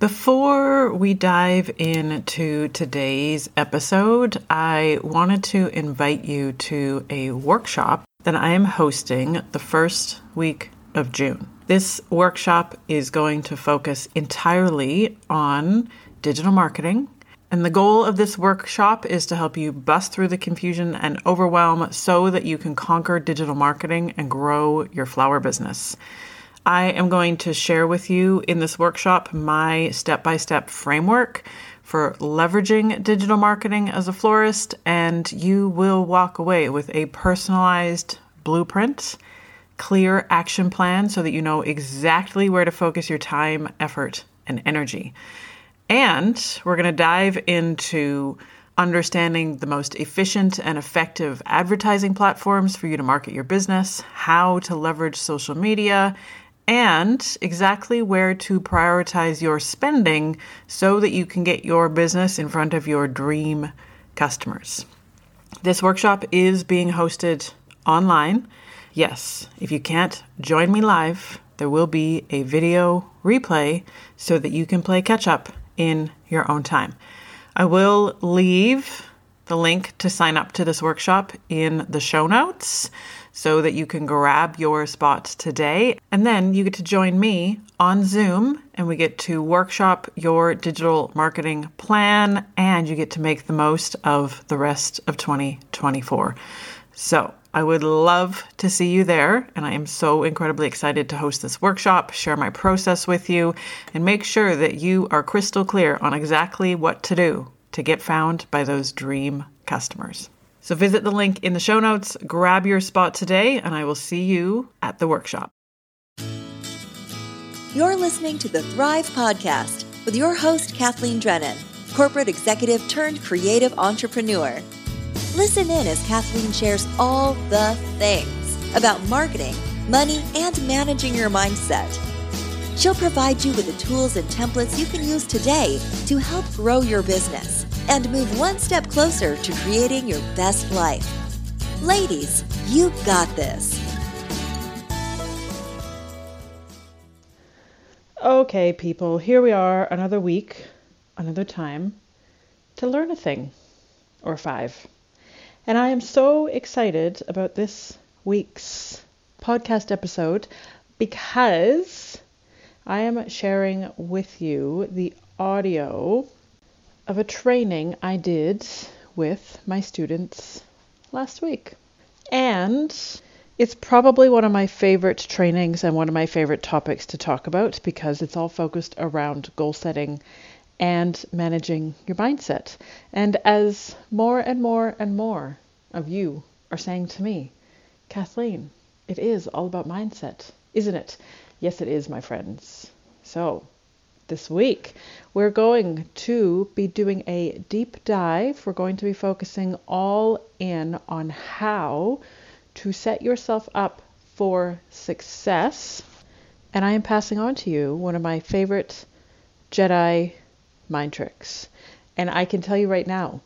Before we dive into today's episode, I wanted to invite you to a workshop that I am hosting the first week of June. This workshop is going to focus entirely on digital marketing. And the goal of this workshop is to help you bust through the confusion and overwhelm so that you can conquer digital marketing and grow your flower business. I am going to share with you in this workshop my step by step framework for leveraging digital marketing as a florist, and you will walk away with a personalized blueprint, clear action plan so that you know exactly where to focus your time, effort, and energy. And we're going to dive into understanding the most efficient and effective advertising platforms for you to market your business, how to leverage social media, and exactly where to prioritize your spending so that you can get your business in front of your dream customers. This workshop is being hosted online. Yes, if you can't join me live, there will be a video replay so that you can play catch up in your own time. I will leave the link to sign up to this workshop in the show notes so that you can grab your spot today. And then you get to join me on Zoom and we get to workshop your digital marketing plan and you get to make the most of the rest of 2024. So, I would love to see you there, and I am so incredibly excited to host this workshop, share my process with you, and make sure that you are crystal clear on exactly what to do to get found by those dream customers. So visit the link in the show notes, grab your spot today, and I will see you at the workshop. You're listening to the Thrive Podcast with your host, Kathleen Drennan, corporate executive turned creative entrepreneur. Listen in as Kathleen shares all the things about marketing, money, and managing your mindset. She'll provide you with the tools and templates you can use today to help grow your business and move one step closer to creating your best life. Ladies, you got this. Okay, people, here we are, another week, another time to learn a thing or five. And I am so excited about this week's podcast episode because I am sharing with you the audio of a training I did with my students last week. And it's probably one of my favorite trainings and one of my favorite topics to talk about because it's all focused around goal setting and managing your mindset. And as more and more and more of you are saying to me, Kathleen, it is all about mindset, isn't it? Yes, it is, my friends. So, this week. We're going to be doing a deep dive. We're going to be focusing all in on how to set yourself up for success. And I am passing on to you one of my favorite Jedi mind tricks. And I can tell you right now,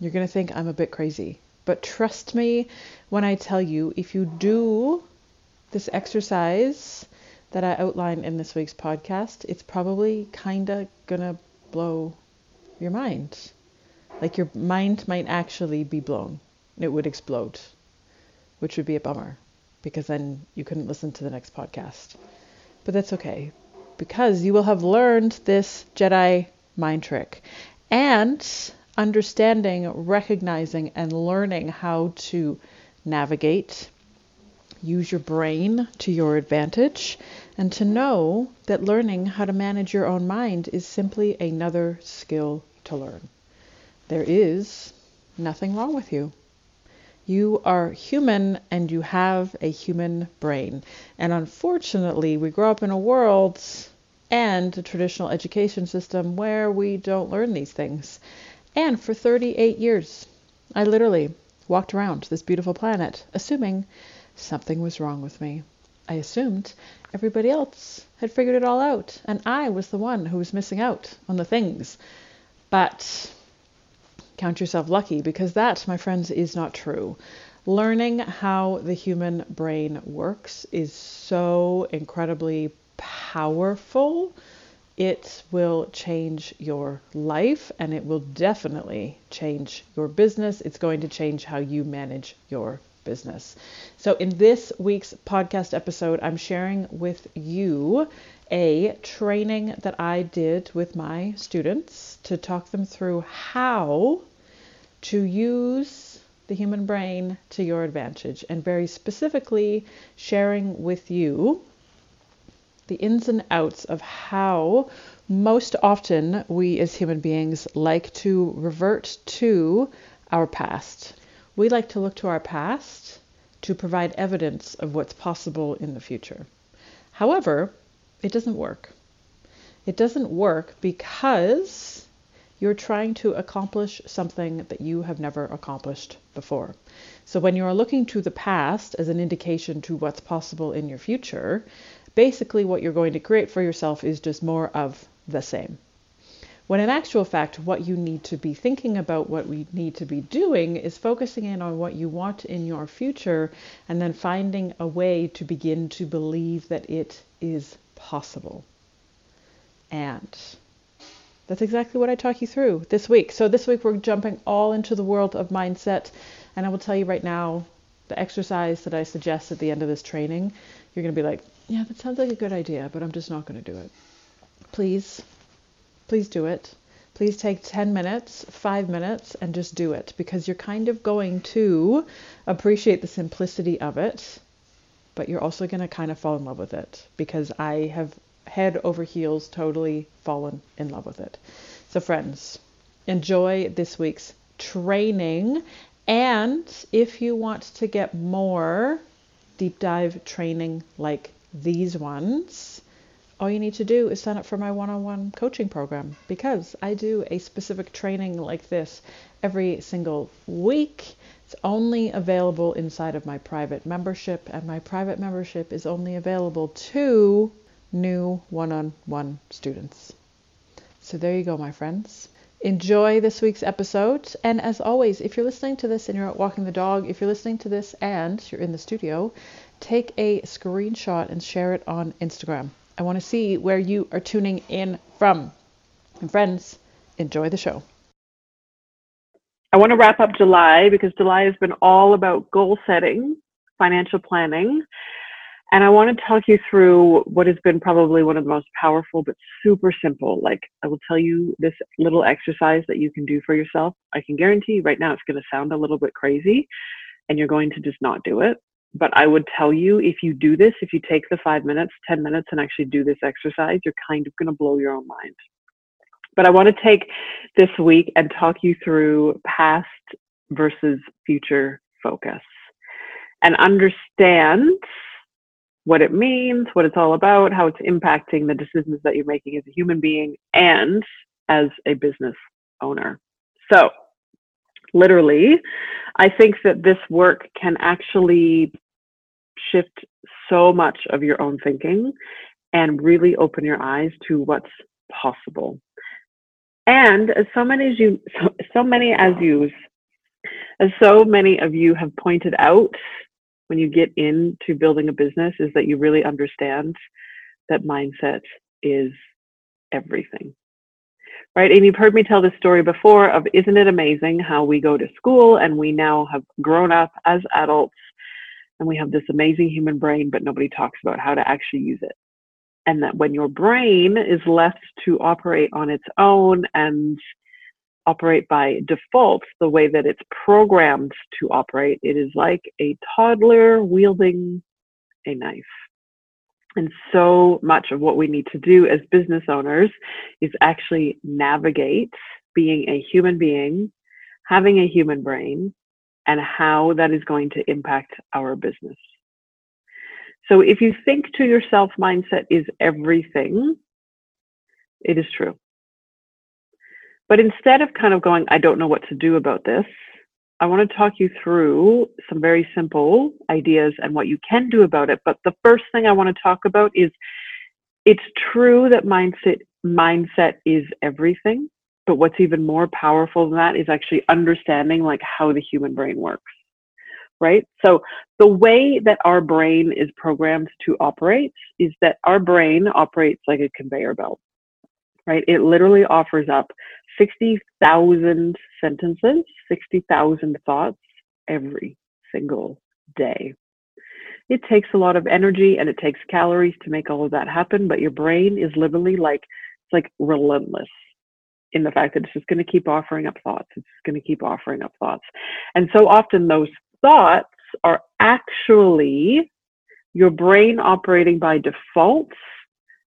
you're going to think I'm a bit crazy. But trust me when I tell you, if you do this exercise, that I outline in this week's podcast, it's probably kind of gonna blow your mind. Like your mind might actually be blown. It would explode, which would be a bummer because then you couldn't listen to the next podcast. But that's okay because you will have learned this Jedi mind trick and understanding, recognizing, and learning how to navigate, use your brain to your advantage, and to know that learning how to manage your own mind is simply another skill to learn. There is nothing wrong with you. You are human and you have a human brain. And unfortunately, we grow up in a world and a traditional education system where we don't learn these things. And for 38 years, I literally walked around this beautiful planet assuming something was wrong with me. I assumed everybody else had figured it all out, and I was the one who was missing out on the things. But count yourself lucky because that, my friends, is not true. Learning how the human brain works is so incredibly powerful it will change your life and it will definitely change your business. It's going to change how you manage your business. So, in this week's podcast episode, I'm sharing with you a training that I did with my students to talk them through how to use the human brain to your advantage, and very specifically, sharing with you the ins and outs of how most often we as human beings like to revert to our past. We like to look to our past to provide evidence of what's possible in the future. However, it doesn't work. It doesn't work because you're trying to accomplish something that you have never accomplished before. So when you are looking to the past as an indication to what's possible in your future, basically what you're going to create for yourself is just more of the same. When in actual fact, what you need to be thinking about, what we need to be doing, is focusing in on what you want in your future and then finding a way to begin to believe that it is possible. And that's exactly what I talk you through this week. So, this week we're jumping all into the world of mindset. And I will tell you right now the exercise that I suggest at the end of this training, you're going to be like, yeah, that sounds like a good idea, but I'm just not going to do it. Please, please do it. Please take 10 minutes, five minutes, and just do it because you're kind of going to appreciate the simplicity of it, but you're also going to kind of fall in love with it because I have head over heels totally fallen in love with it. So, friends, enjoy this week's training. And if you want to get more deep dive training like these ones, all you need to do is sign up for my one on one coaching program because I do a specific training like this every single week. It's only available inside of my private membership, and my private membership is only available to new one on one students. So there you go, my friends. Enjoy this week's episode. And as always, if you're listening to this and you're out walking the dog, if you're listening to this and you're in the studio, take a screenshot and share it on Instagram. I want to see where you are tuning in from. And friends, enjoy the show. I want to wrap up July because July has been all about goal setting, financial planning, and I want to talk you through what has been probably one of the most powerful but super simple. Like, I will tell you this little exercise that you can do for yourself. I can guarantee right now it's going to sound a little bit crazy and you're going to just not do it but I would tell you if you do this, if you take the five minutes, 10 minutes, and actually do this exercise, you're kind of going to blow your own mind. But I want to take this week and talk you through past versus future focus and understand what it means, what it's all about, how it's impacting the decisions that you're making as a human being and as a business owner. So, literally, I think that this work can actually shift so much of your own thinking and really open your eyes to what's possible. And as so many as you, so, so many as you, as so many of you have pointed out when you get into building a business, is that you really understand that mindset is everything. Right. And you've heard me tell this story before of isn't it amazing how we go to school and we now have grown up as adults and we have this amazing human brain, but nobody talks about how to actually use it. And that when your brain is left to operate on its own and operate by default, the way that it's programmed to operate, it is like a toddler wielding a knife. And so much of what we need to do as business owners is actually navigate being a human being, having a human brain, and how that is going to impact our business. So if you think to yourself, mindset is everything, it is true. But instead of kind of going, I don't know what to do about this, I want to talk you through some very simple ideas and what you can do about it. But the first thing I want to talk about is it's true that mindset mindset is everything but what's even more powerful than that is actually understanding like how the human brain works right so the way that our brain is programmed to operate is that our brain operates like a conveyor belt right? It literally offers up 60,000 sentences, 60,000 thoughts every single day. It takes a lot of energy and it takes calories to make all of that happen, but your brain is literally like, it's like relentless in the fact that it's just going to keep offering up thoughts. It's going to keep offering up thoughts. And so often those thoughts are actually your brain operating by default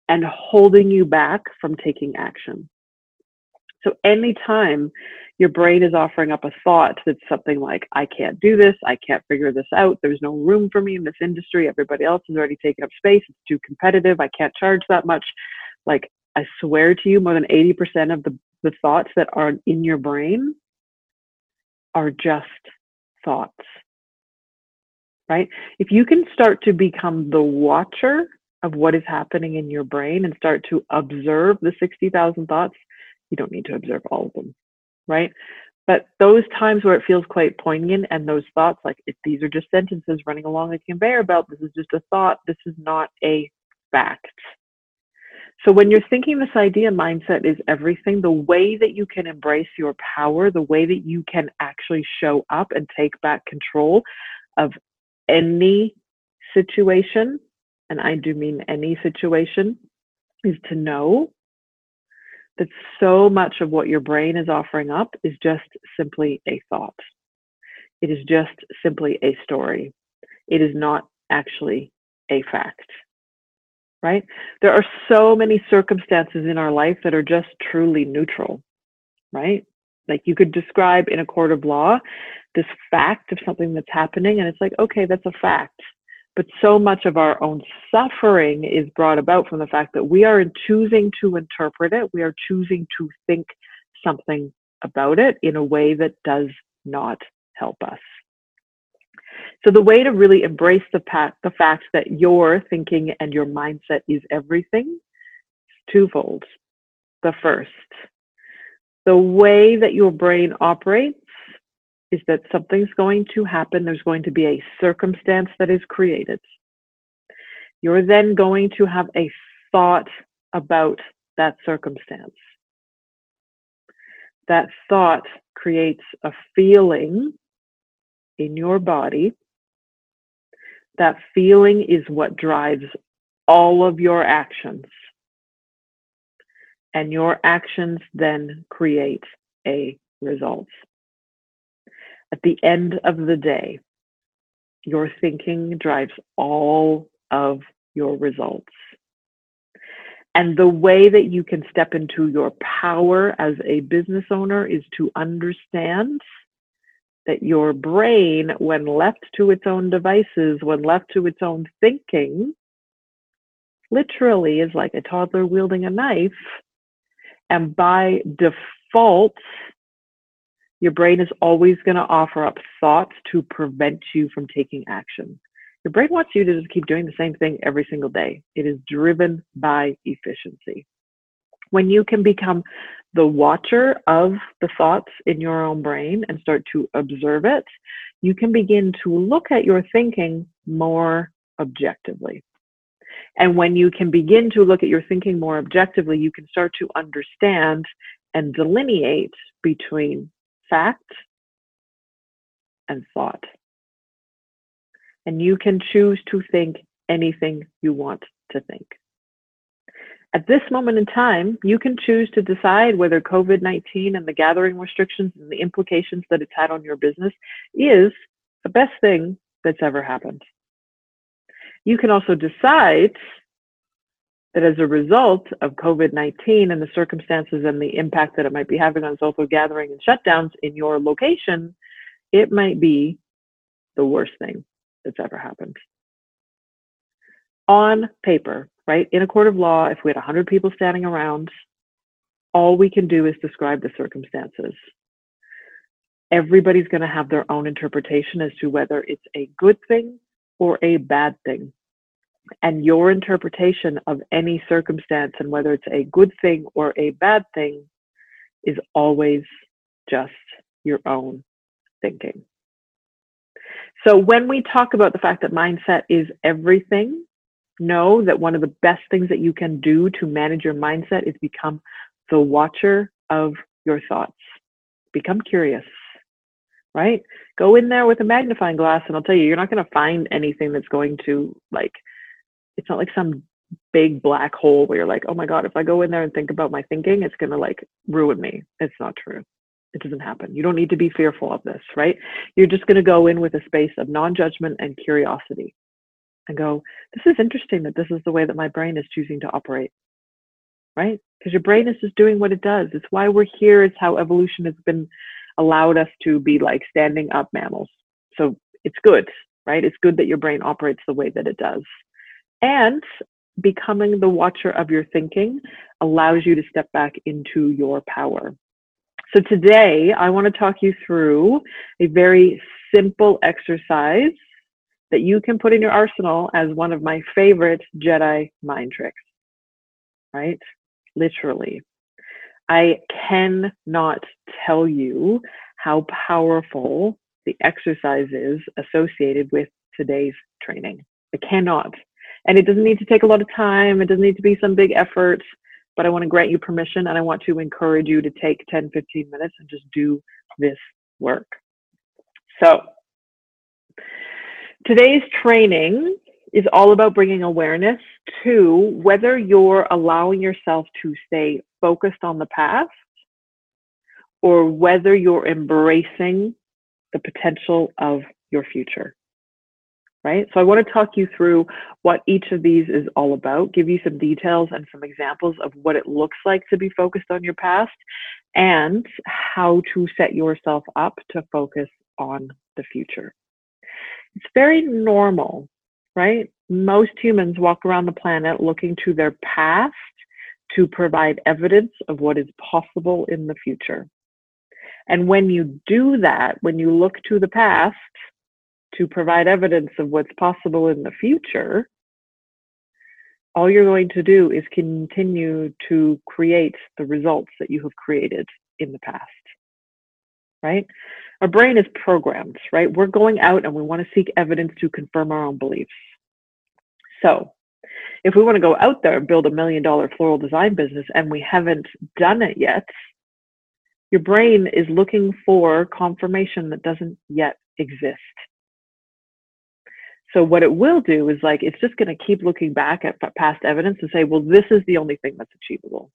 and holding you back from taking action. So anytime your brain is offering up a thought that's something like, I can't do this, I can't figure this out, there's no room for me in this industry, everybody else has already taken up space, it's too competitive, I can't charge that much. Like, I swear to you, more than 80% of the, the thoughts that are in your brain are just thoughts. Right? If you can start to become the watcher of what is happening in your brain and start to observe the 60,000 thoughts, you don't need to observe all of them, right? But those times where it feels quite poignant and those thoughts, like these are just sentences running along a conveyor belt, this is just a thought, this is not a fact. So when you're thinking this idea, mindset is everything, the way that you can embrace your power, the way that you can actually show up and take back control of any situation and I do mean any situation, is to know that so much of what your brain is offering up is just simply a thought. It is just simply a story. It is not actually a fact. Right? There are so many circumstances in our life that are just truly neutral. Right? Like you could describe in a court of law this fact of something that's happening, and it's like, okay, that's a fact. But so much of our own suffering is brought about from the fact that we are choosing to interpret it, we are choosing to think something about it in a way that does not help us. So the way to really embrace the, pa- the fact that your thinking and your mindset is everything is twofold. The first, the way that your brain operates is that something's going to happen. There's going to be a circumstance that is created. You're then going to have a thought about that circumstance. That thought creates a feeling in your body. That feeling is what drives all of your actions. And your actions then create a result. At the end of the day, your thinking drives all of your results. And the way that you can step into your power as a business owner is to understand that your brain, when left to its own devices, when left to its own thinking, literally is like a toddler wielding a knife. And by default, your brain is always going to offer up thoughts to prevent you from taking action. Your brain wants you to just keep doing the same thing every single day. It is driven by efficiency. When you can become the watcher of the thoughts in your own brain and start to observe it, you can begin to look at your thinking more objectively. And when you can begin to look at your thinking more objectively, you can start to understand and delineate between fact and thought. And you can choose to think anything you want to think. At this moment in time, you can choose to decide whether COVID 19 and the gathering restrictions and the implications that it's had on your business is the best thing that's ever happened. You can also decide that as a result of COVID 19 and the circumstances and the impact that it might be having on social gathering and shutdowns in your location, it might be the worst thing that's ever happened. On paper, right, in a court of law, if we had 100 people standing around, all we can do is describe the circumstances. Everybody's going to have their own interpretation as to whether it's a good thing or a bad thing and your interpretation of any circumstance and whether it's a good thing or a bad thing is always just your own thinking. So when we talk about the fact that mindset is everything, know that one of the best things that you can do to manage your mindset is become the watcher of your thoughts. Become curious, right? Go in there with a magnifying glass, and I'll tell you, you're not going to find anything that's going to like, it's not like some big black hole where you're like, oh my God, if I go in there and think about my thinking, it's going to like ruin me. It's not true. It doesn't happen. You don't need to be fearful of this, right? You're just going to go in with a space of non judgment and curiosity and go, this is interesting that this is the way that my brain is choosing to operate, right? Because your brain is just doing what it does. It's why we're here. It's how evolution has been allowed us to be like standing up mammals. So it's good, right? It's good that your brain operates the way that it does. And becoming the watcher of your thinking allows you to step back into your power. So today I want to talk you through a very simple exercise that you can put in your arsenal as one of my favorite Jedi mind tricks. Right? Literally. I cannot tell you how powerful the exercise is associated with today's training. I cannot. And it doesn't need to take a lot of time. It doesn't need to be some big effort, but I want to grant you permission and I want to encourage you to take 10, 15 minutes and just do this work. So today's training is all about bringing awareness to whether you're allowing yourself to stay focused on the past or whether you're embracing the potential of your future right? So I want to talk you through what each of these is all about, give you some details and some examples of what it looks like to be focused on your past and how to set yourself up to focus on the future. It's very normal, right? Most humans walk around the planet looking to their past to provide evidence of what is possible in the future. And when you do that, when you look to the past, to provide evidence of what's possible in the future, all you're going to do is continue to create the results that you have created in the past. Right? Our brain is programmed, right? We're going out and we want to seek evidence to confirm our own beliefs. So, if we want to go out there and build a million dollar floral design business and we haven't done it yet, your brain is looking for confirmation that doesn't yet exist. So what it will do is like it's just going to keep looking back at past evidence and say, well, this is the only thing that's achievable,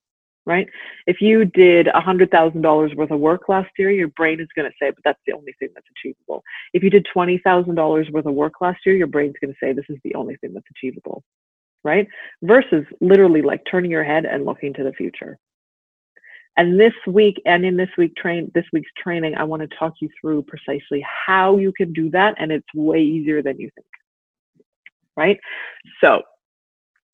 right? If you did a hundred thousand dollars worth of work last year, your brain is going to say, but that's the only thing that's achievable. If you did twenty thousand dollars worth of work last year, your brain's going to say this is the only thing that's achievable, right? Versus literally like turning your head and looking to the future. And this week and in this week train this week's training, I want to talk you through precisely how you can do that, and it's way easier than you think right? So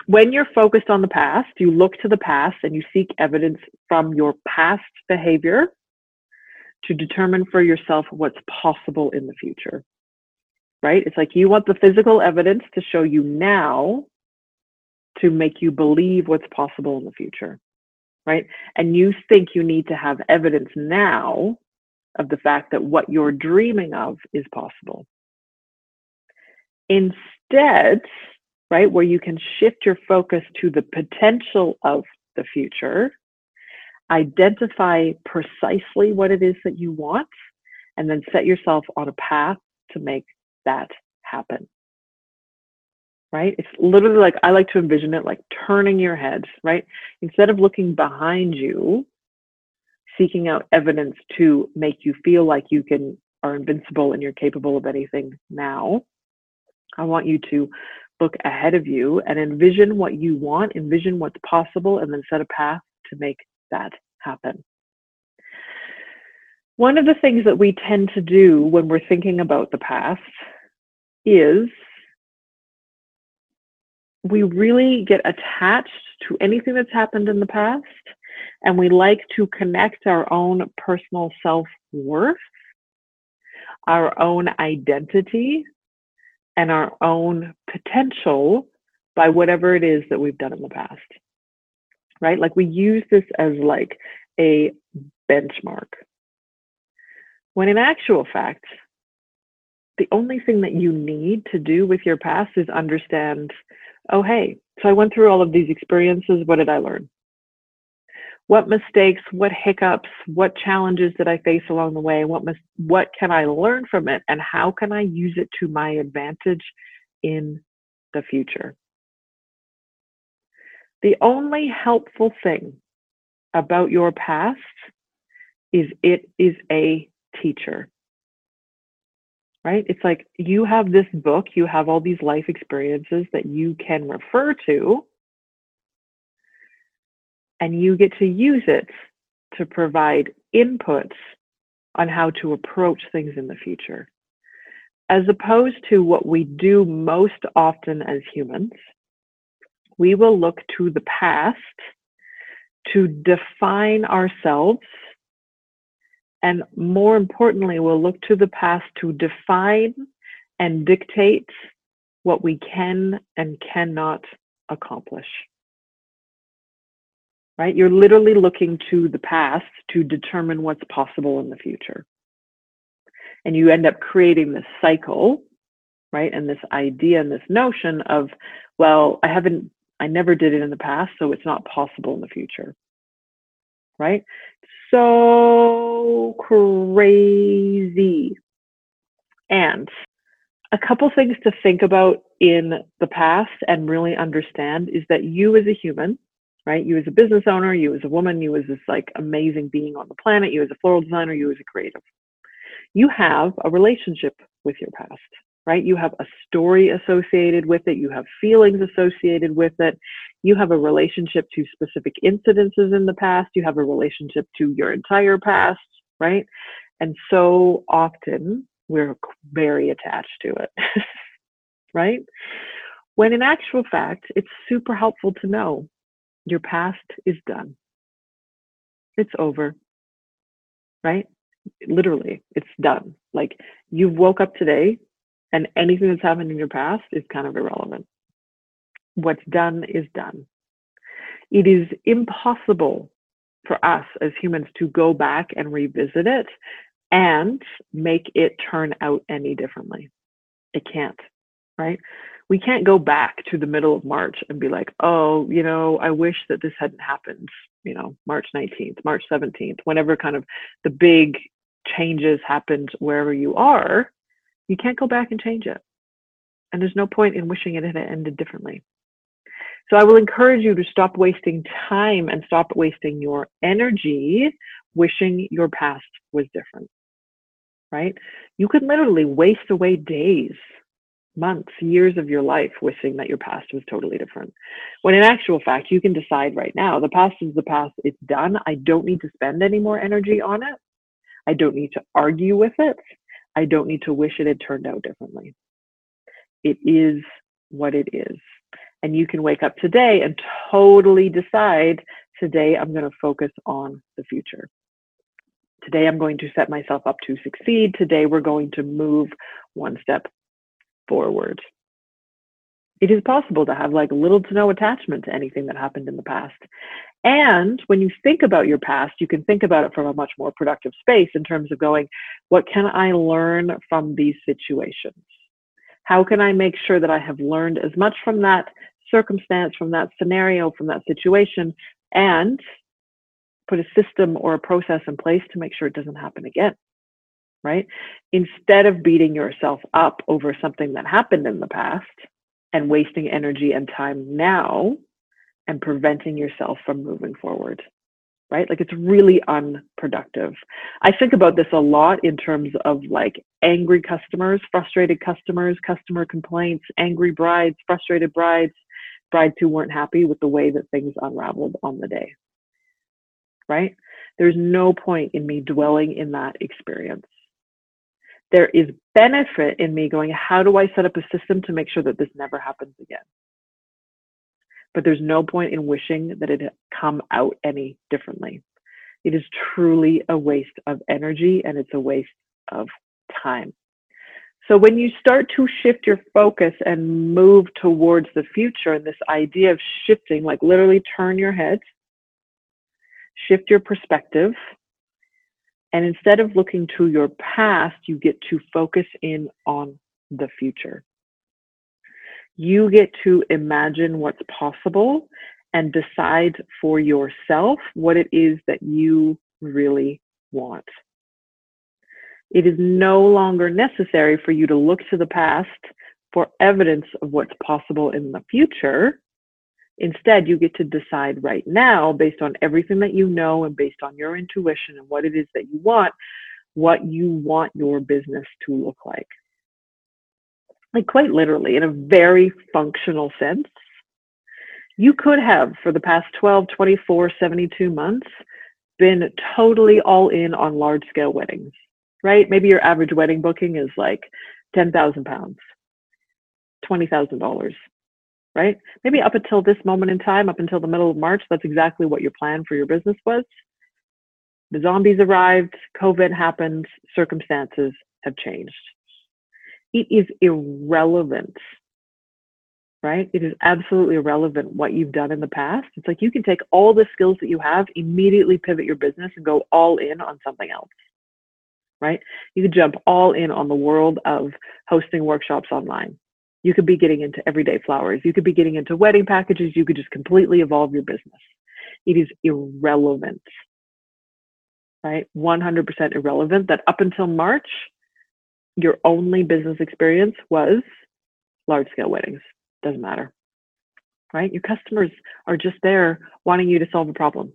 when you're focused on the past, you look to the past and you seek evidence from your past behavior to determine for yourself what's possible in the future. Right? It's like you want the physical evidence to show you now to make you believe what's possible in the future. Right? And you think you need to have evidence now of the fact that what you're dreaming of is possible. Instead, right, where you can shift your focus to the potential of the future, identify precisely what it is that you want, and then set yourself on a path to make that happen. Right? It's literally like I like to envision it like turning your head, right? Instead of looking behind you, seeking out evidence to make you feel like you can are invincible and you're capable of anything now I want you to look ahead of you and envision what you want, envision what's possible, and then set a path to make that happen. One of the things that we tend to do when we're thinking about the past is we really get attached to anything that's happened in the past and we like to connect our own personal self worth, our own identity and our own potential by whatever it is that we've done in the past. Right? Like we use this as like a benchmark. When in actual fact, the only thing that you need to do with your past is understand oh, hey, so I went through all of these experiences. What did I learn? What mistakes, what hiccups, what challenges did I face along the way? What, what can I learn from it? And how can I use it to my advantage in the future? The only helpful thing about your past is it is a teacher right? It's like you have this book, you have all these life experiences that you can refer to, and you get to use it to provide inputs on how to approach things in the future. As opposed to what we do most often as humans, we will look to the past to define ourselves and more importantly, we'll look to the past to define and dictate what we can and cannot accomplish. Right? You're literally looking to the past to determine what's possible in the future. And you end up creating this cycle, right? And this idea and this notion of, well, I haven't, I never did it in the past, so it's not possible in the future. Right? so crazy. And a couple things to think about in the past and really understand is that you as a human, right? You as a business owner, you as a woman, you as this like amazing being on the planet, you as a floral designer, you as a creative. You have a relationship with your past right? You have a story associated with it, you have feelings associated with it, you have a relationship to specific incidences in the past, you have a relationship to your entire past, right? And so often we're very attached to it, right? When in actual fact, it's super helpful to know your past is done. It's over, right? Literally, it's done. Like you woke up today and anything that's happened in your past is kind of irrelevant. What's done is done. It is impossible for us as humans to go back and revisit it and make it turn out any differently. It can't, right? We can't go back to the middle of March and be like, oh, you know, I wish that this hadn't happened, you know, March 19th, March 17th, whenever kind of the big changes happened wherever you are you can't go back and change it. And there's no point in wishing it had ended differently. So I will encourage you to stop wasting time and stop wasting your energy wishing your past was different. Right? You could literally waste away days, months, years of your life wishing that your past was totally different. When in actual fact, you can decide right now the past is the past, it's done. I don't need to spend any more energy on it. I don't need to argue with it. I don't need to wish it had turned out differently. It is what it is. And you can wake up today and totally decide today I'm going to focus on the future. Today I'm going to set myself up to succeed. Today we're going to move one step forward. It is possible to have like little to no attachment to anything that happened in the past. And when you think about your past, you can think about it from a much more productive space in terms of going, what can I learn from these situations? How can I make sure that I have learned as much from that circumstance, from that scenario, from that situation, and put a system or a process in place to make sure it doesn't happen again? Right? Instead of beating yourself up over something that happened in the past and wasting energy and time now, and preventing yourself from moving forward right? Like it's really unproductive. I think about this a lot in terms of like angry customers frustrated customers customer complaints angry brides frustrated brides brides who weren't happy with the way that things unraveled on the day right? There's no point in me dwelling in that experience there is benefit in me going how do i set up a system to make sure that this never happens again but there's no point in wishing that it had come out any differently. It is truly a waste of energy and it's a waste of time. So when you start to shift your focus and move towards the future and this idea of shifting, like literally turn your head, shift your perspective, and instead of looking to your past, you get to focus in on the future You get to imagine what's possible and decide for yourself what it is that you really want. It is no longer necessary for you to look to the past for evidence of what's possible in the future. Instead, you get to decide right now, based on everything that you know and based on your intuition and what it is that you want, what you want your business to look like. Like, quite literally, in a very functional sense, you could have, for the past 12, 24, 72 months, been totally all in on large scale weddings, right? Maybe your average wedding booking is like 10,000 pounds, $20,000, right? Maybe up until this moment in time, up until the middle of March, that's exactly what your plan for your business was. The zombies arrived, COVID happened, circumstances have changed. It is irrelevant, right? It is absolutely irrelevant what you've done in the past. It's like you can take all the skills that you have, immediately pivot your business and go all in on something else, right? You could jump all in on the world of hosting workshops online. You could be getting into everyday flowers. You could be getting into wedding packages. You could just completely evolve your business. It is irrelevant right? 100% irrelevant that up until March, your only business experience was large scale weddings. Doesn't matter, right? Your customers are just there wanting you to solve a problem,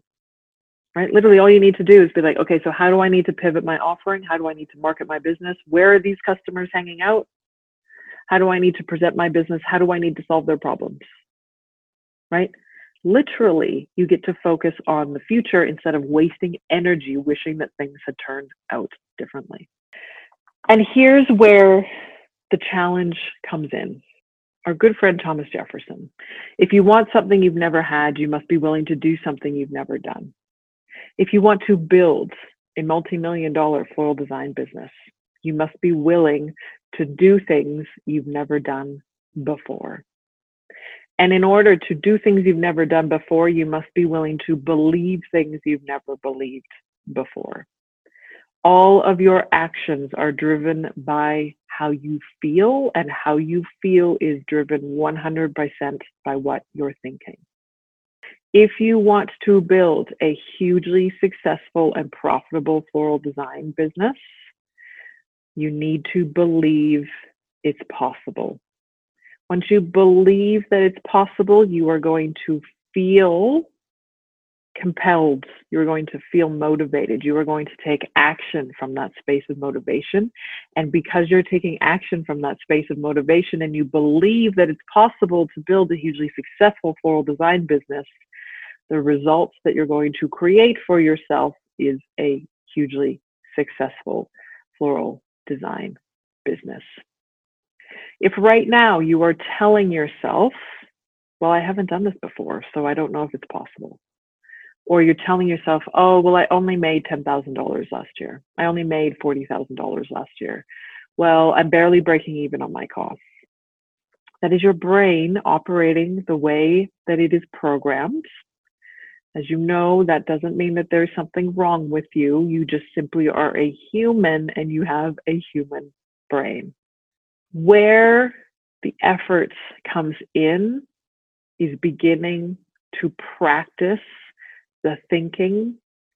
right? Literally, all you need to do is be like, okay, so how do I need to pivot my offering? How do I need to market my business? Where are these customers hanging out? How do I need to present my business? How do I need to solve their problems? Right? literally you get to focus on the future instead of wasting energy wishing that things had turned out differently. And here's where the challenge comes in. Our good friend Thomas Jefferson. If you want something you've never had, you must be willing to do something you've never done. If you want to build a multi million dollar floral design business, you must be willing to do things you've never done before. And in order to do things you've never done before, you must be willing to believe things you've never believed before. All of your actions are driven by how you feel, and how you feel is driven 100% by what you're thinking. If you want to build a hugely successful and profitable floral design business, you need to believe it's possible. Once you believe that it's possible, you are going to feel compelled. You're going to feel motivated. You are going to take action from that space of motivation. And because you're taking action from that space of motivation and you believe that it's possible to build a hugely successful floral design business, the results that you're going to create for yourself is a hugely successful floral design business. If right now you are telling yourself, well, I haven't done this before, so I don't know if it's possible. Or you're telling yourself, oh, well, I only made $10,000 last year. I only made $40,000 last year. Well, I'm barely breaking even on my costs. That is your brain operating the way that it is programmed. As you know, that doesn't mean that there's something wrong with you. You just simply are a human and you have a human brain. Where the effort comes in is beginning to practice the thinking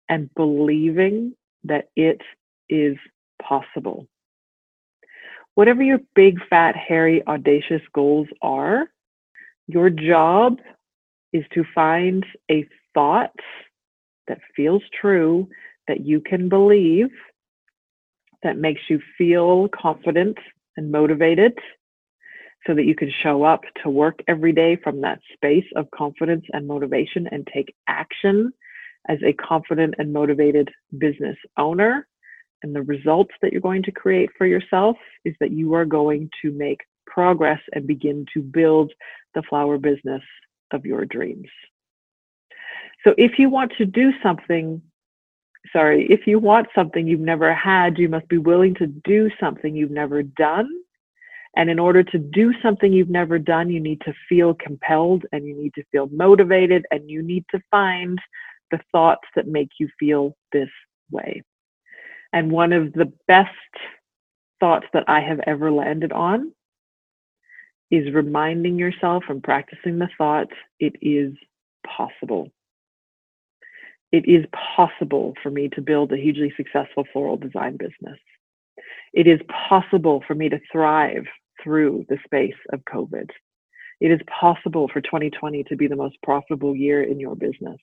and believing that it is possible. Whatever your big, fat, hairy, audacious goals are, your job is to find a thought that feels true, that you can believe, that makes you feel confident and motivated so that you can show up to work every day from that space of confidence and motivation and take action as a confident and motivated business owner. And the results that you're going to create for yourself is that you are going to make progress and begin to build the flower business of your dreams. So if you want to do something sorry, if you want something you've never had, you must be willing to do something you've never done. And in order to do something you've never done, you need to feel compelled and you need to feel motivated and you need to find the thoughts that make you feel this way. And one of the best thoughts that I have ever landed on is reminding yourself and practicing the thought it is possible. It is possible for me to build a hugely successful floral design business. It is possible for me to thrive through the space of COVID. It is possible for 2020 to be the most profitable year in your business.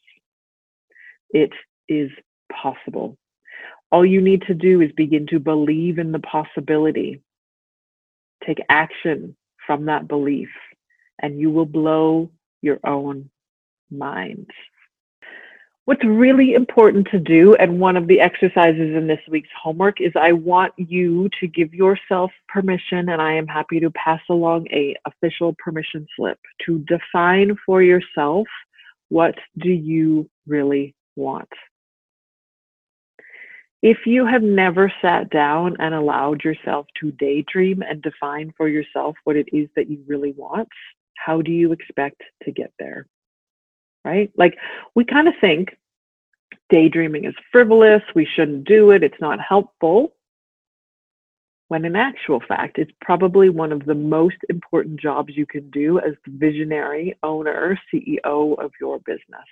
It is possible. All you need to do is begin to believe in the possibility. Take action from that belief, and you will blow your own mind. What's really important to do, and one of the exercises in this week's homework, is I want you to give yourself permission, and I am happy to pass along a official permission slip to define for yourself what do you really want. If you have never sat down and allowed yourself to daydream and define for yourself what it is that you really want, how do you expect to get there? Right? Like, we kind of think daydreaming is frivolous, we shouldn't do it, it's not helpful. When in actual fact, it's probably one of the most important jobs you can do as the visionary owner, CEO of your business.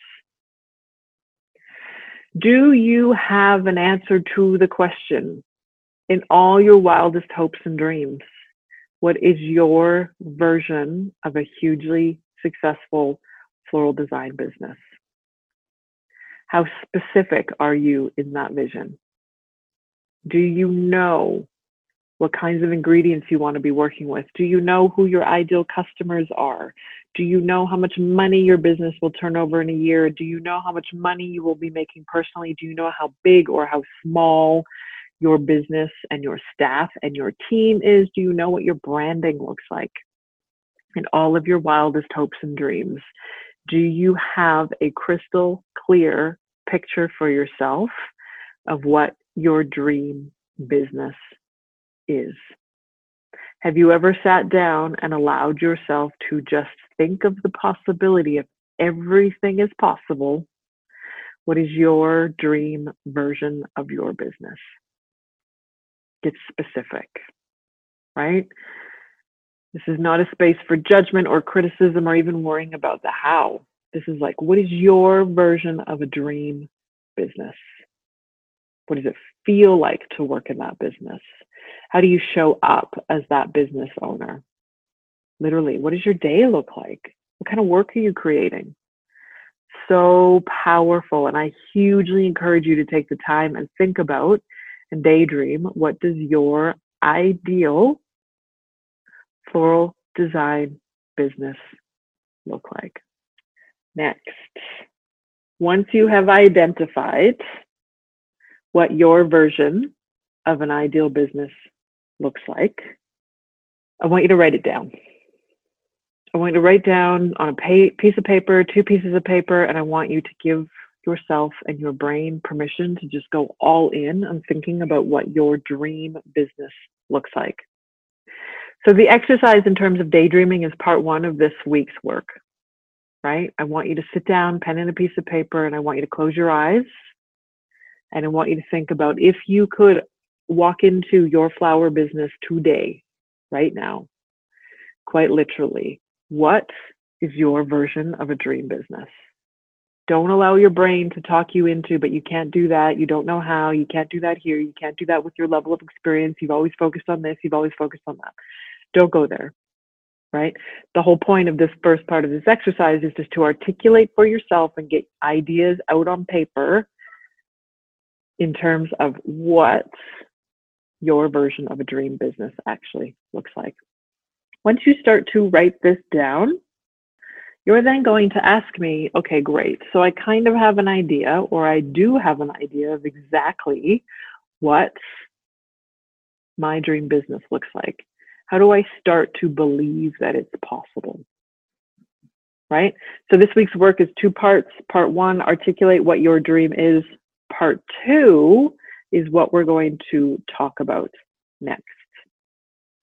Do you have an answer to the question in all your wildest hopes and dreams? What is your version of a hugely successful floral design business? How specific are you in that vision? Do you know what kinds of ingredients you want to be working with? Do you know who your ideal customers are? Do you know how much money your business will turn over in a year? Do you know how much money you will be making personally? Do you know how big or how small your business and your staff and your team is? Do you know what your branding looks like? And all of your wildest hopes and dreams. Do you have a crystal clear picture for yourself of what your dream business is. Have you ever sat down and allowed yourself to just think of the possibility of everything is possible? What is your dream version of your business? Get specific, right? This is not a space for judgment or criticism or even worrying about the how. This is like, what is your version of a dream business? What does it feel like to work in that business? How do you show up as that business owner? Literally, what does your day look like? What kind of work are you creating? So powerful. And I hugely encourage you to take the time and think about and daydream what does your ideal floral design business look like? Next, once you have identified what your version of an ideal business looks like, I want you to write it down. I want you to write down on a piece of paper, two pieces of paper, and I want you to give yourself and your brain permission to just go all in on thinking about what your dream business looks like. So, the exercise in terms of daydreaming is part one of this week's work, right? I want you to sit down, pen and a piece of paper, and I want you to close your eyes. And I want you to think about if you could walk into your flower business today, right now, quite literally, what is your version of a dream business? Don't allow your brain to talk you into, but you can't do that. You don't know how. You can't do that here. You can't do that with your level of experience. You've always focused on this. You've always focused on that. Don't go there, right? The whole point of this first part of this exercise is just to articulate for yourself and get ideas out on paper in terms of what your version of a dream business actually looks like. Once you start to write this down, you're then going to ask me, okay, great. So I kind of have an idea, or I do have an idea of exactly what my dream business looks like. How do I start to believe that it's possible? Right? So this week's work is two parts. Part one, articulate what your dream is. Part two is what we're going to talk about next.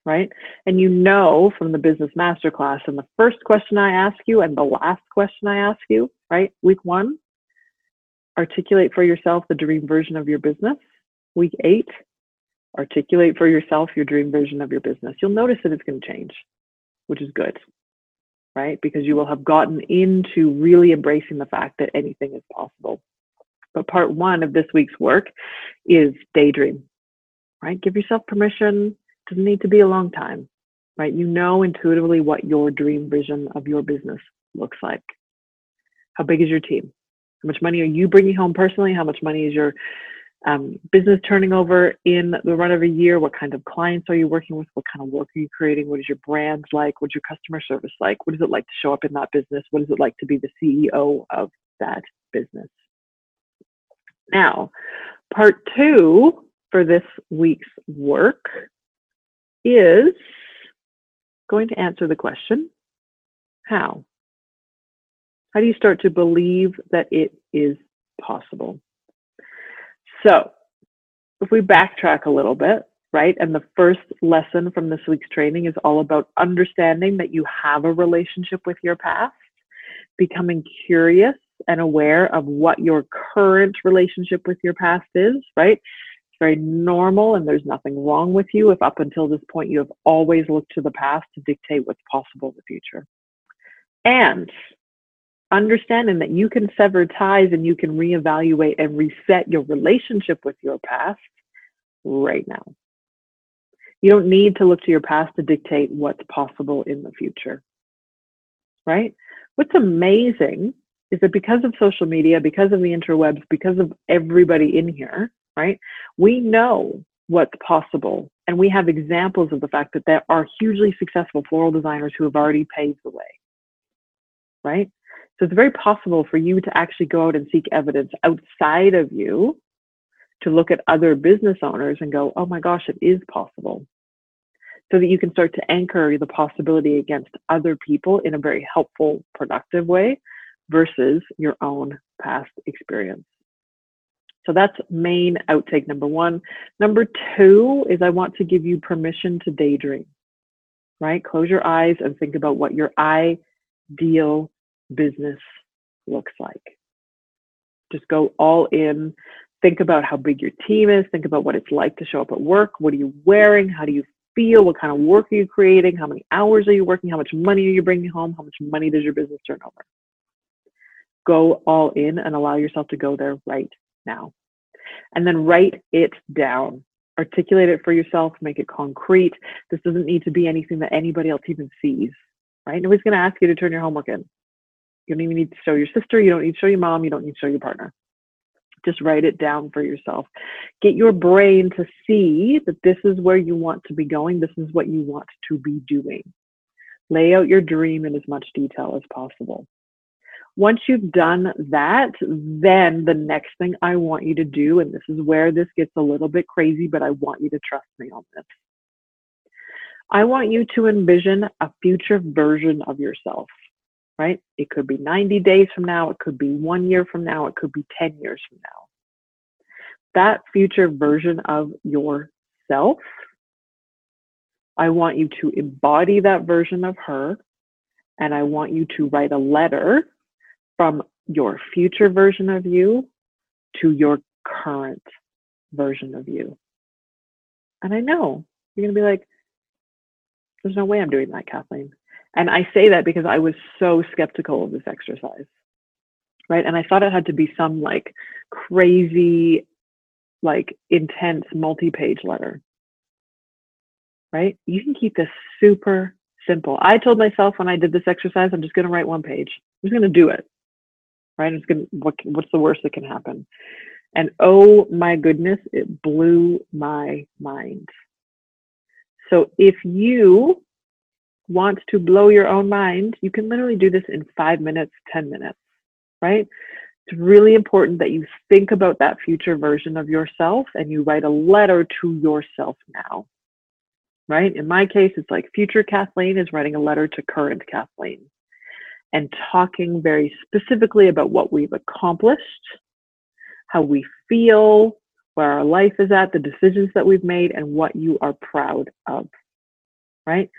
Right? And you know from the business masterclass, and the first question I ask you and the last question I ask you, right? Week one, articulate for yourself the dream version of your business. Week eight, articulate for yourself your dream version of your business. You'll notice that it's going to change. which is good, right? Because you will have gotten into really embracing the fact that anything is possible. But part one of this week's work is daydream, right? Give yourself permission. Doesn't need to be a long time, right? You know intuitively what your dream vision of your business looks like. How big is your team? How much money are you bringing home personally? How much money is your um, business turning over in the run of a year? What kind of clients are you working with? What kind of work are you creating? What is your brand like? What's your customer service like? What is it like to show up in that business? What is it like to be the CEO of that business? Now, part two for this week's work is going to answer the question how? How do you start to believe that it is possible? So, if we backtrack a little bit, right, and the first lesson from this week's training is all about understanding that you have a relationship with your past, becoming curious and aware of what your current relationship with your past is, right? It's very normal and there's nothing wrong with you if up until this point you have always looked to the past to dictate what's possible in the future. And understanding that you can sever ties and you can reevaluate and reset your relationship with your past right now. You don't need to look to your past to dictate what's possible in the future. Right? What's amazing is that because of social media, because of the interwebs, because of everybody in here, right, we know what's possible. And we have examples of the fact that there are hugely successful floral designers who have already paved the way. Right? So it's very possible for you to actually go out and seek evidence outside of you to look at other business owners and go, oh my gosh, it is possible. So that you can start to anchor the possibility against other people in a very helpful, productive way versus your own past experience. So that's main outtake number one. Number two is I want to give you permission to daydream, right? Close your eyes and think about what your ideal business looks like. Just go all in. Think about how big your team is. Think about what it's like to show up at work. What are you wearing? How do you feel? What kind of work are you creating? How many hours are you working? How much money are you bringing home? How much money does your business turn over? Go all in and allow yourself to go there right now. And then write it down. Articulate it for yourself, make it concrete. This doesn't need to be anything that anybody else even sees, right? Nobody's going to ask you to turn your homework in. You don't even need to show your sister. You don't need to show your mom. You don't need to show your partner. Just write it down for yourself. Get your brain to see that this is where you want to be going. This is what you want to be doing. Lay out your dream in as much detail as possible. Once you've done that, then the next thing I want you to do, and this is where this gets a little bit crazy, but I want you to trust me on this. I want you to envision a future version of yourself right? It could be 90 days from now, it could be one year from now, it could be 10 years from now. That future version of yourself, I want you to embody that version of her, and I want you to write a letter from your future version of you to your current version of you. And I know you're going to be like, there's no way I'm doing that, Kathleen. And I say that because I was so skeptical of this exercise, right? And I thought it had to be some like crazy, like intense multi page letter, right? You can keep this super simple. I told myself when I did this exercise, I'm just going to write one page. I'm just going to do it, right? I'm just going to, what, what's the worst that can happen? And oh my goodness, it blew my mind. So if you want to blow your own mind, you can literally do this in five minutes, 10 minutes, right? It's really important that you think about that future version of yourself and you write a letter to yourself now, right? In my case, it's like future Kathleen is writing a letter to current Kathleen and talking very specifically about what we've accomplished, how we feel, where our life is at, the decisions that we've made, and what you are proud of, right?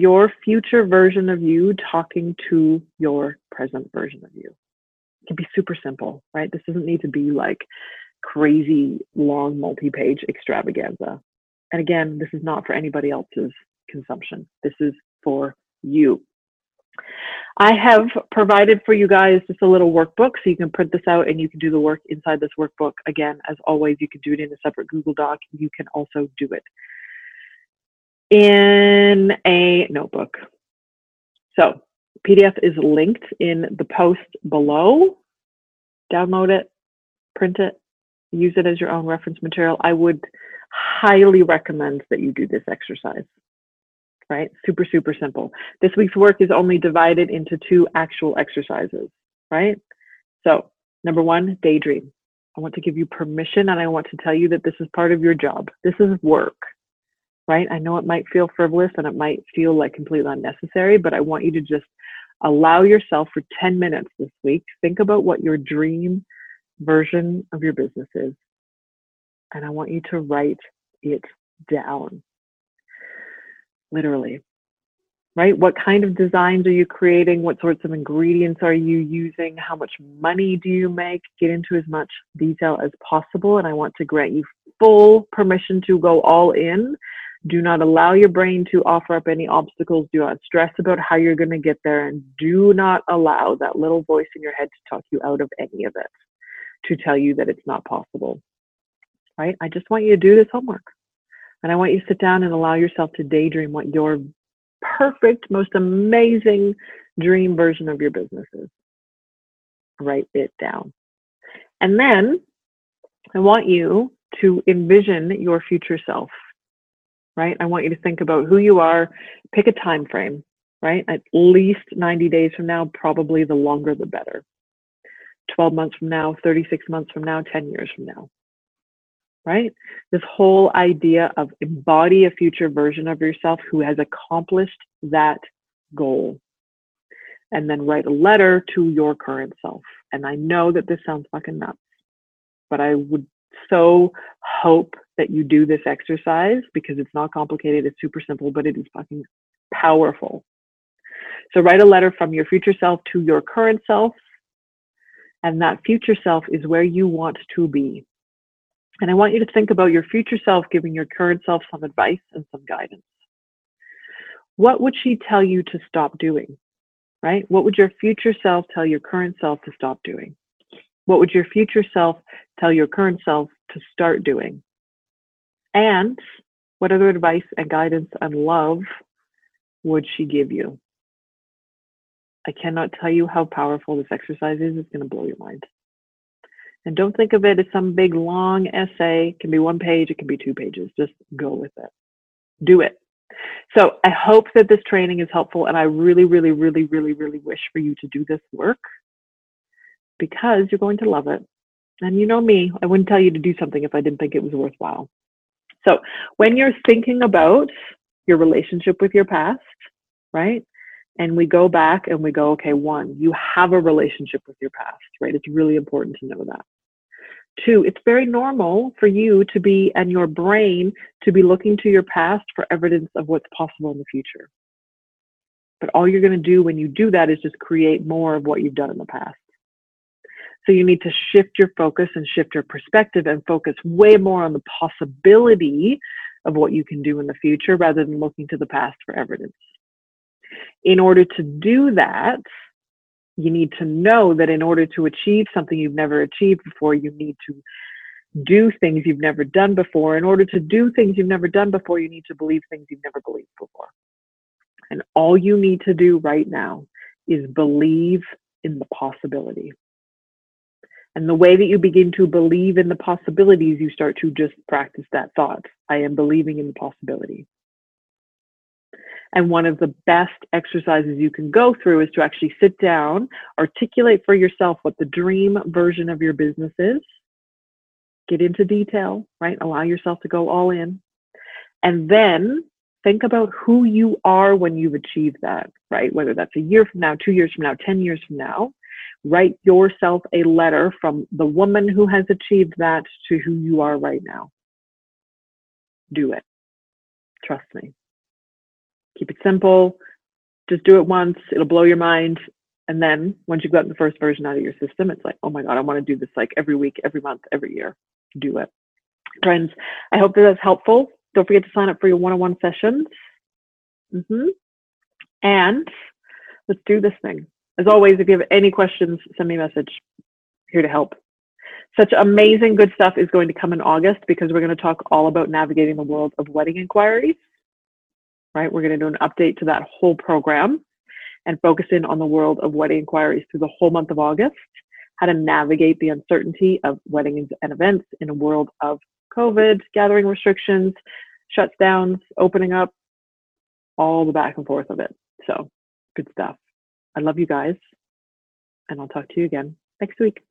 Your future version of you talking to your present version of you. It can be super simple, right? This doesn't need to be like crazy long multi page extravaganza. And again, this is not for anybody else's consumption. This is for you. I have provided for you guys just a little workbook so you can print this out and you can do the work inside this workbook. Again, as always, you can do it in a separate Google Doc. You can also do it in a notebook. So, PDF is linked in the post below. Download it, print it, use it as your own reference material. I would highly recommend that you do this exercise right? Super, super simple. This week's work is only divided into two actual exercises, right? So, number one, daydream. I want to give you permission and I want to tell you that this is part of your job. This is work, right? I know it might feel frivolous and it might feel like completely unnecessary, but I want you to just allow yourself for 10 minutes this week. Think about what your dream version of your business is. And I want you to write it down literally right? What kind of designs are you creating? What sorts of ingredients are you using? How much money do you make? Get into as much detail as possible. And I want to grant you full permission to go all in. Do not allow your brain to offer up any obstacles. Do not stress about how you're going to get there. And do not allow that little voice in your head to talk you out of any of it, to tell you that it's not possible. Right? I just want you to do this homework. And I want you to sit down and allow yourself to daydream what your perfect, most amazing dream version of your business is. Write it down. And then I want you to envision your future self, right? I want you to think about who you are, pick a time frame, right? At least 90 days from now, probably the longer the better. 12 months from now, 36 months from now, 10 years from now right? This whole idea of embody a future version of yourself who has accomplished that goal. And then write a letter to your current self. And I know that this sounds fucking nuts, but I would so hope that you do this exercise because it's not complicated, it's super simple, but it is fucking powerful. So write a letter from your future self to your current self. And that future self is where you want to be. And I want you to think about your future self giving your current self some advice and some guidance. What would she tell you to stop doing? Right? What would your future self tell your current self to stop doing? What would your future self tell your current self to start doing? And what other advice and guidance and love would she give you? I cannot tell you how powerful this exercise is. It's going to blow your mind. And don't think of it as some big long essay. It can be one page, it can be two pages. Just go with it. Do it. So I hope that this training is helpful. And I really, really, really, really, really wish for you to do this work because you're going to love it. And you know me, I wouldn't tell you to do something if I didn't think it was worthwhile. So when you're thinking about your relationship with your past, right? And we go back and we go, okay, one, you have a relationship with your past, right? It's really important to know that. Two, it's very normal for you to be and your brain to be looking to your past for evidence of what's possible in the future. But all you're going to do when you do that is just create more of what you've done in the past. So you need to shift your focus and shift your perspective and focus way more on the possibility of what you can do in the future rather than looking to the past for evidence. In order to do that, you need to know that in order to achieve something you've never achieved before, you need to do things you've never done before. In order to do things you've never done before, you need to believe things you've never believed before. And all you need to do right now is believe in the possibility. And the way that you begin to believe in the possibilities, you start to just practice that thought. I am believing in the possibility. And one of the best exercises you can go through is to actually sit down, articulate for yourself what the dream version of your business is, get into detail, right? Allow yourself to go all in. And then think about who you are when you've achieved that, right? Whether that's a year from now, two years from now, 10 years from now. Write yourself a letter from the woman who has achieved that to who you are right now. Do it. Trust me. Keep it simple. Just do it once. It'll blow your mind. And then once you've gotten the first version out of your system, it's like, oh my God, I want to do this like every week, every month, every year. Do it. Friends, I hope that that's helpful. Don't forget to sign up for your one on one sessions. Mm-hmm. And let's do this thing. As always, if you have any questions, send me a message. Here to help. Such amazing good stuff is going to come in August because we're going to talk all about navigating the world of wedding inquiries. Right? We're going to do an update to that whole program and focus in on the world of wedding inquiries through the whole month of August, how to navigate the uncertainty of weddings and events in a world of COVID, gathering restrictions, shuts downs, opening up, all the back and forth of it. So good stuff. I love you guys. And I'll talk to you again next week.